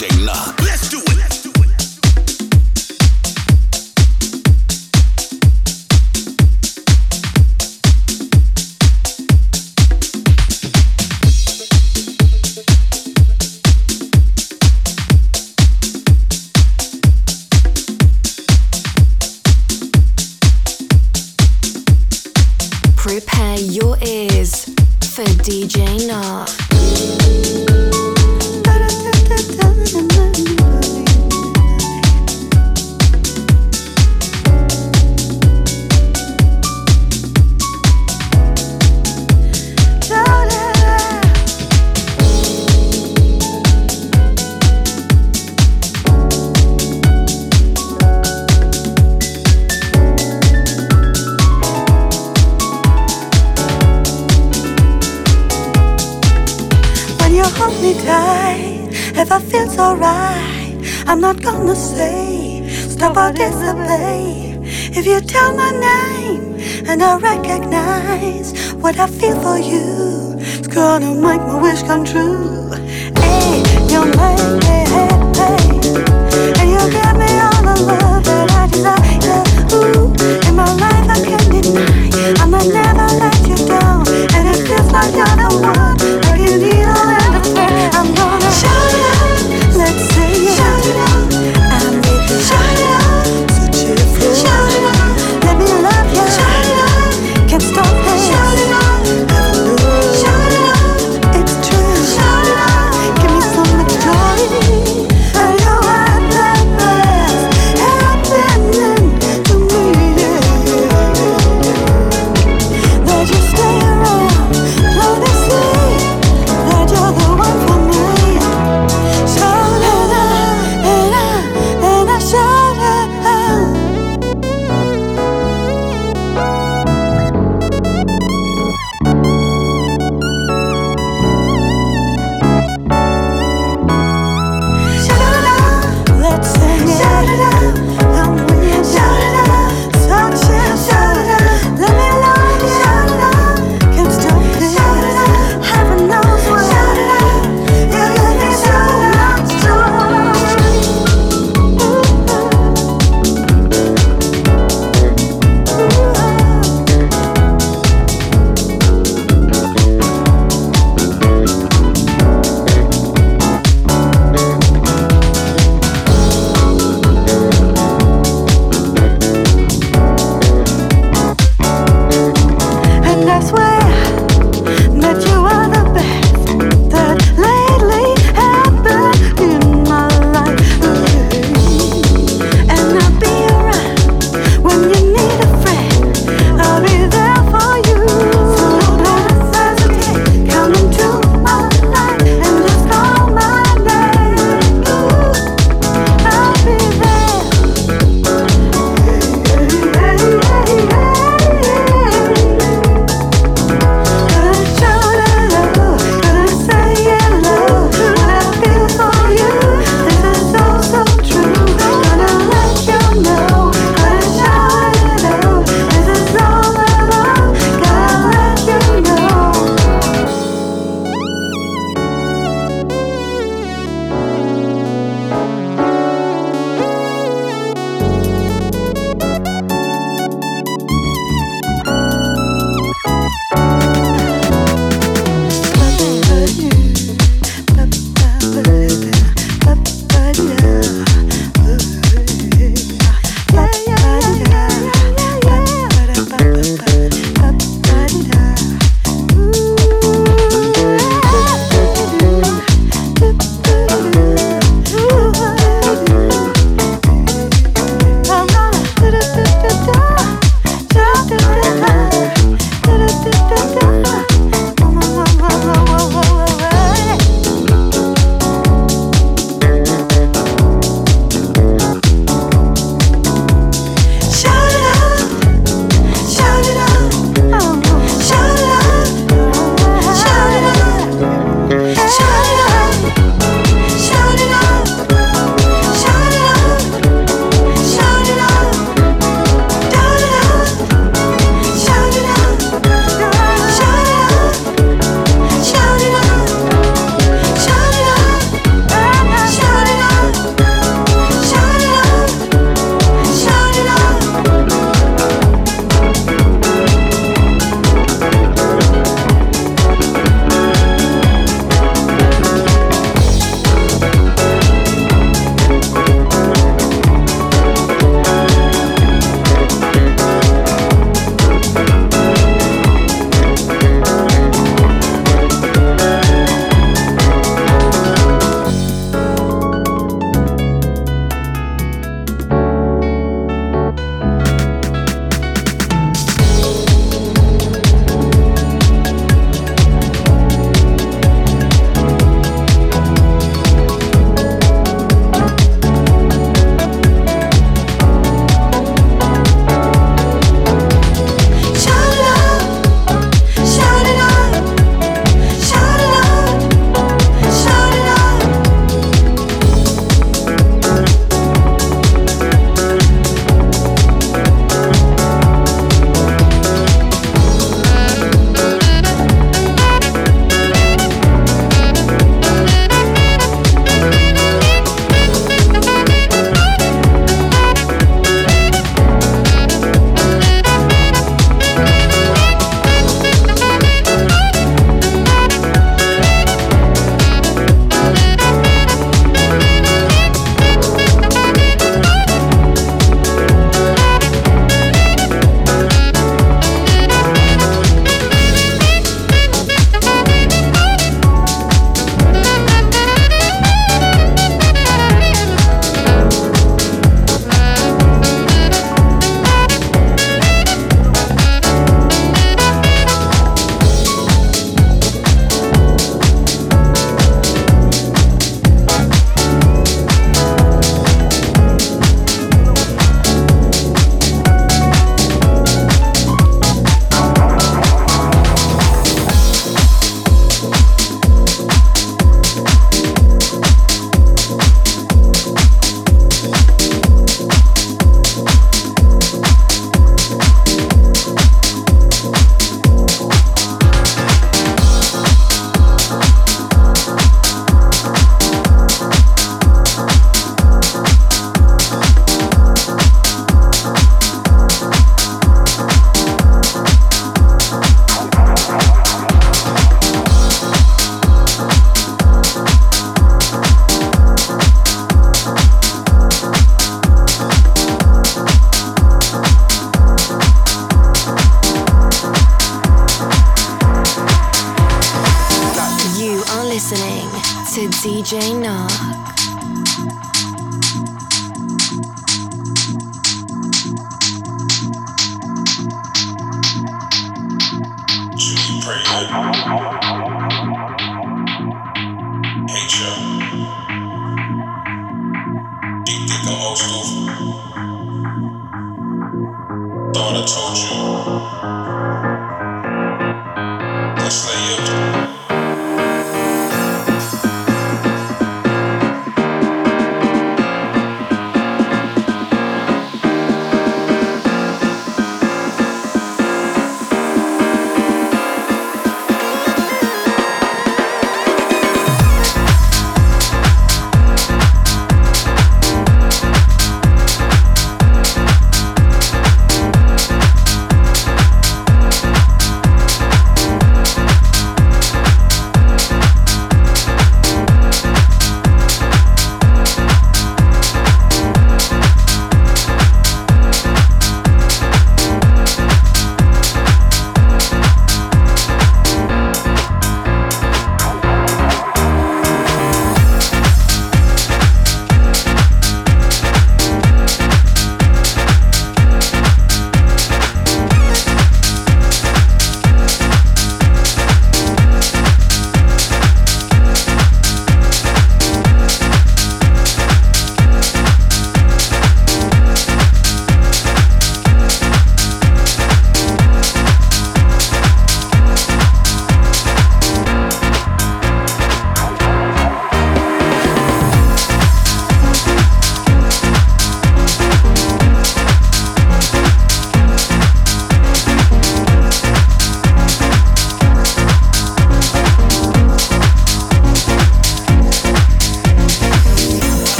DJ Nah.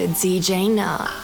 To DJ Nark.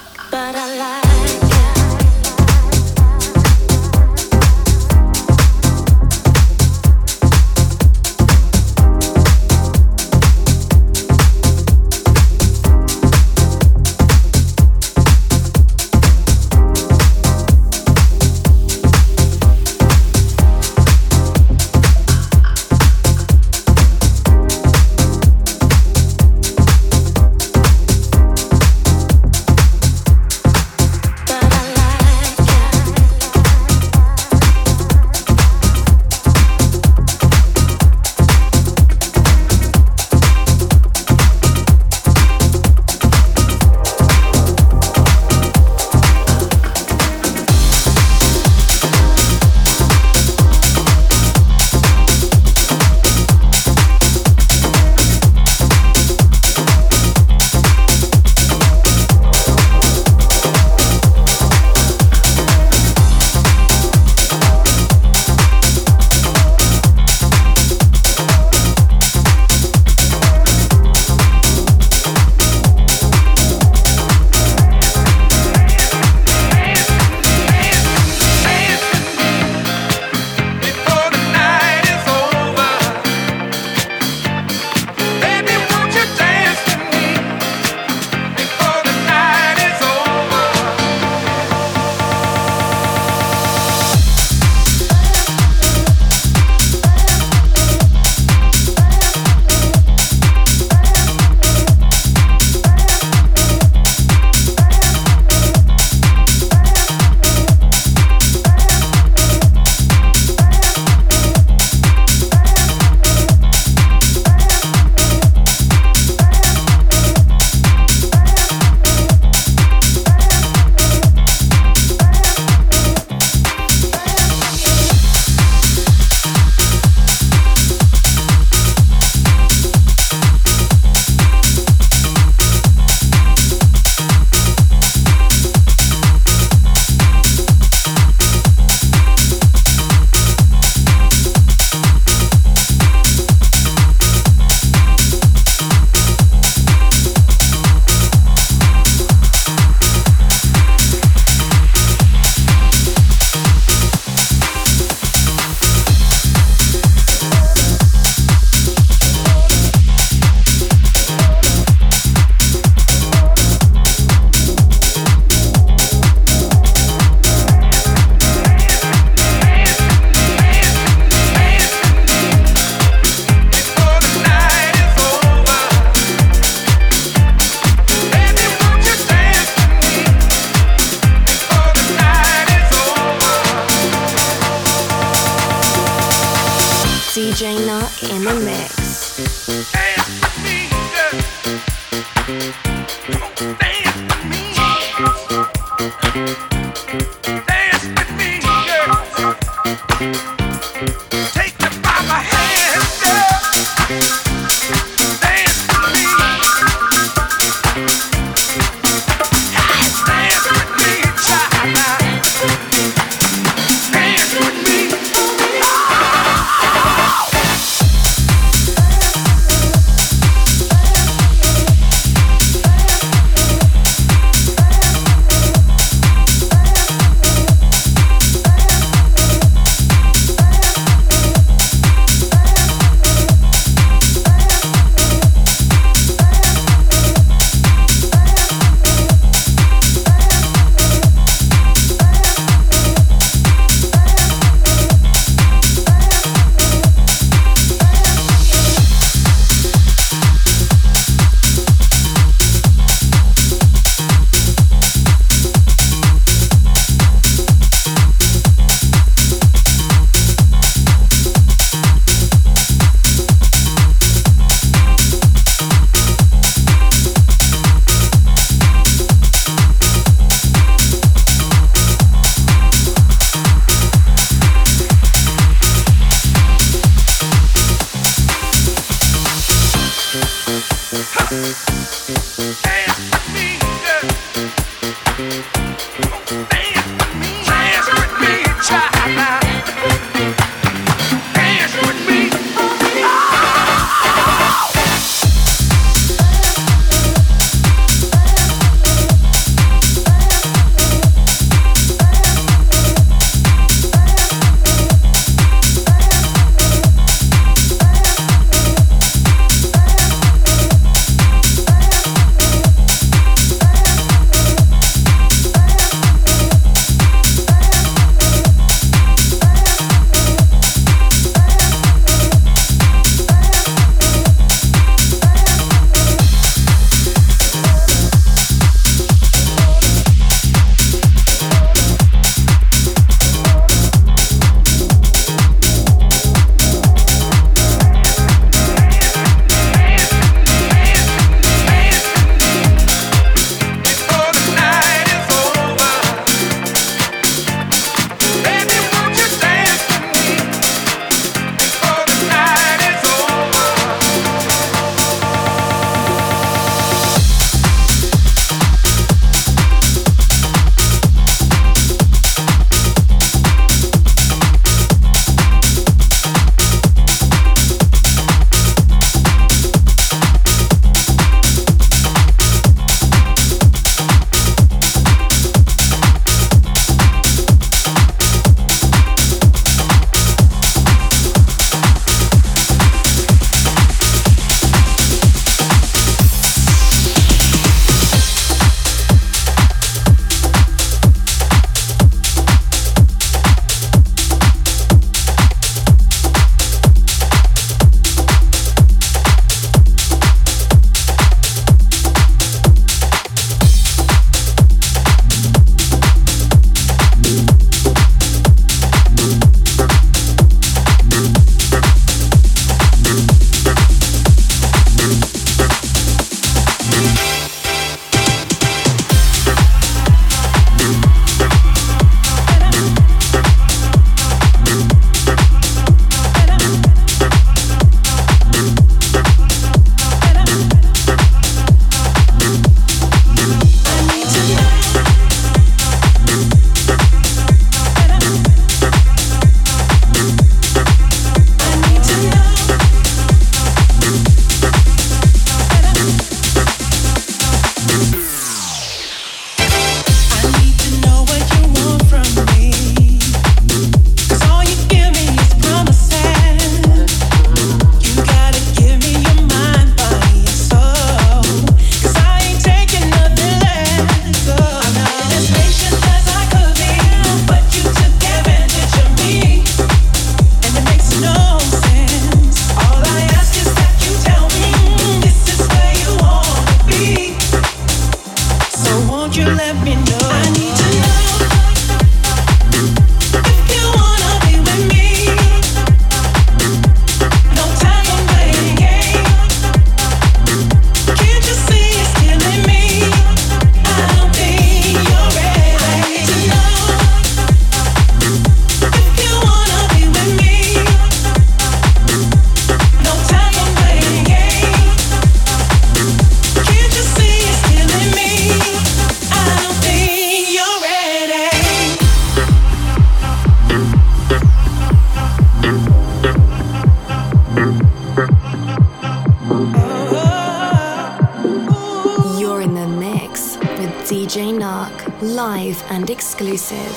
Live and exclusive.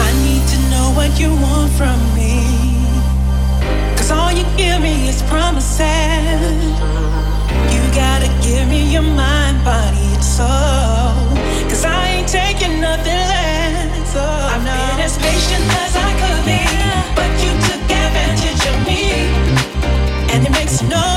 I need to know what you want from me. Cause all you give me is promises. You gotta give me your mind, body, and soul. Cause I ain't taking nothing less. Oh, I've no. been as patient as I could be. But you took advantage of me. And it makes no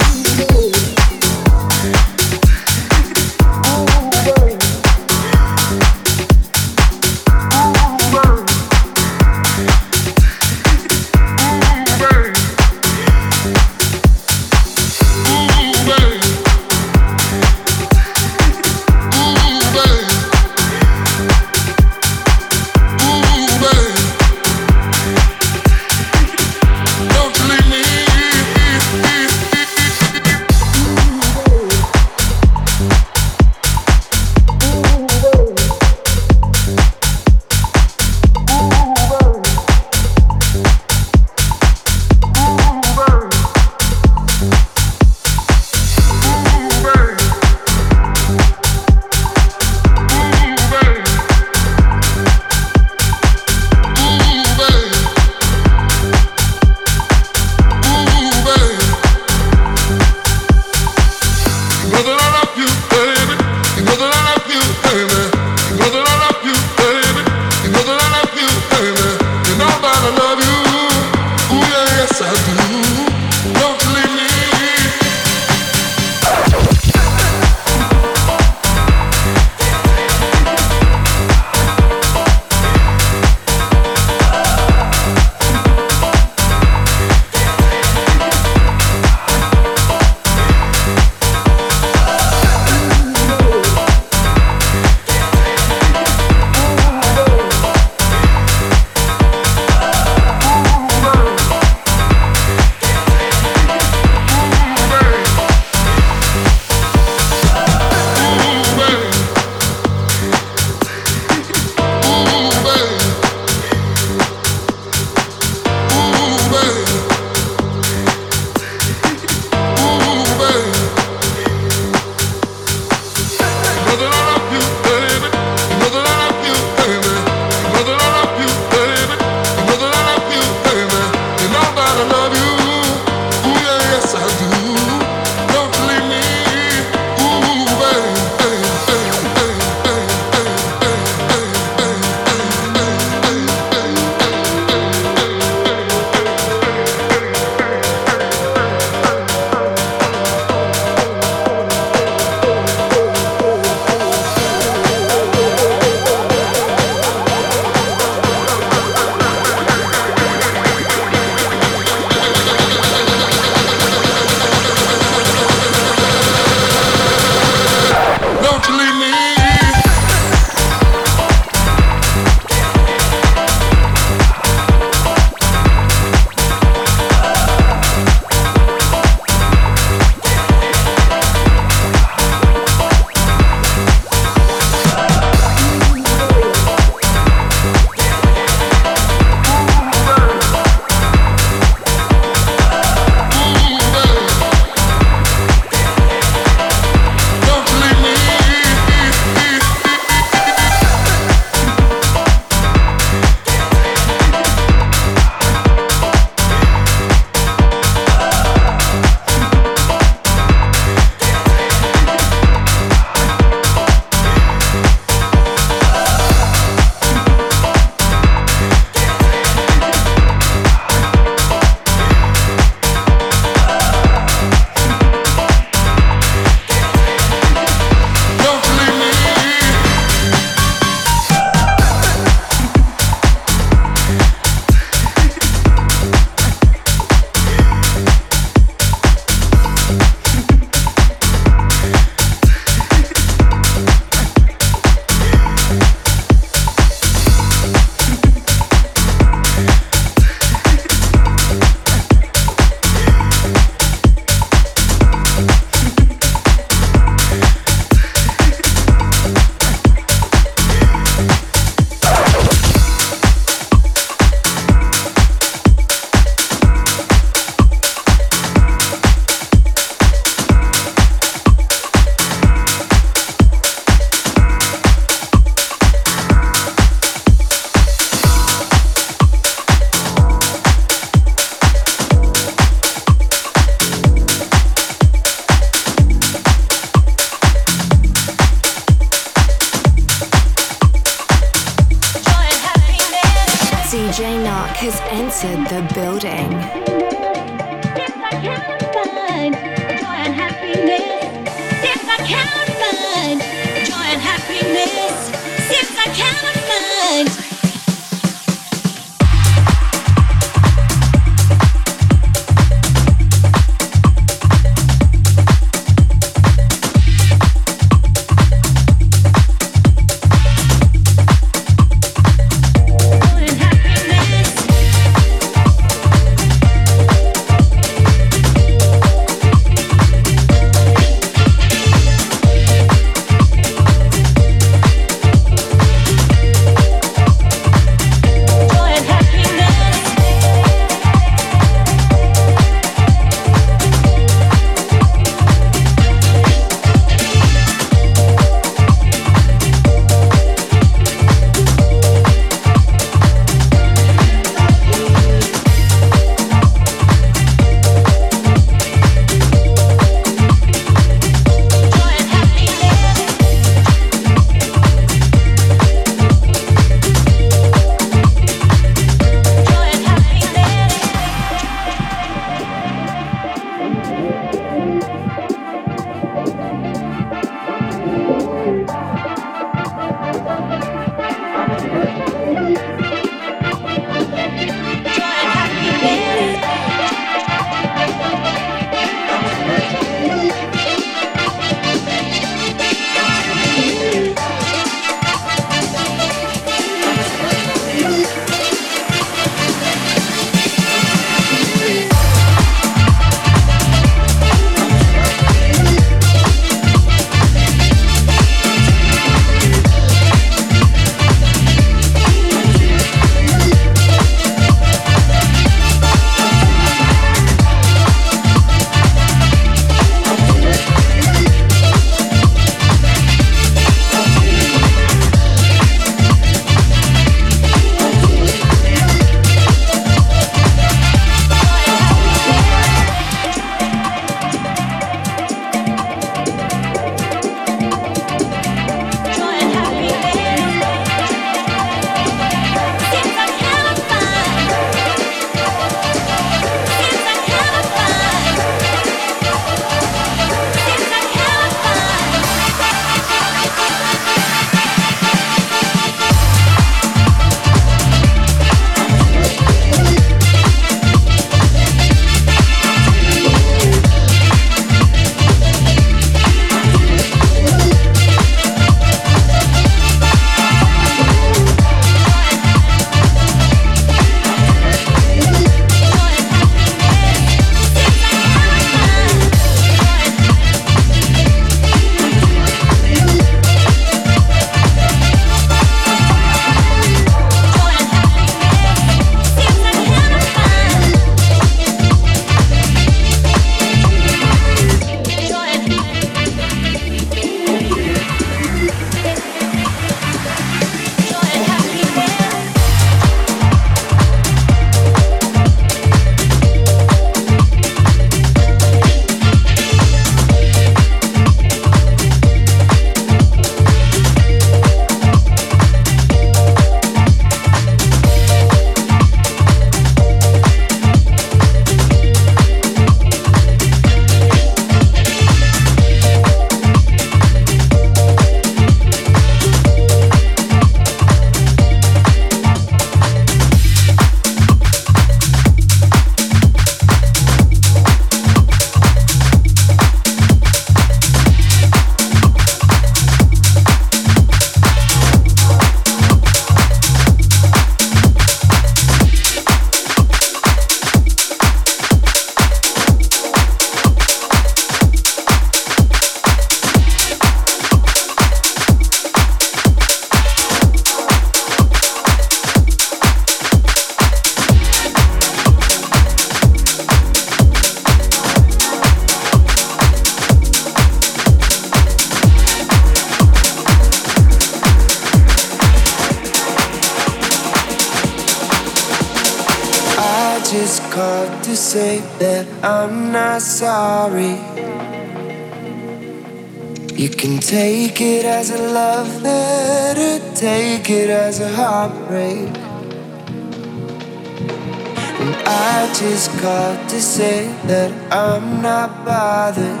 called to say that I'm not bothered.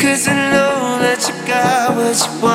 Cause I know that you got what you anyway.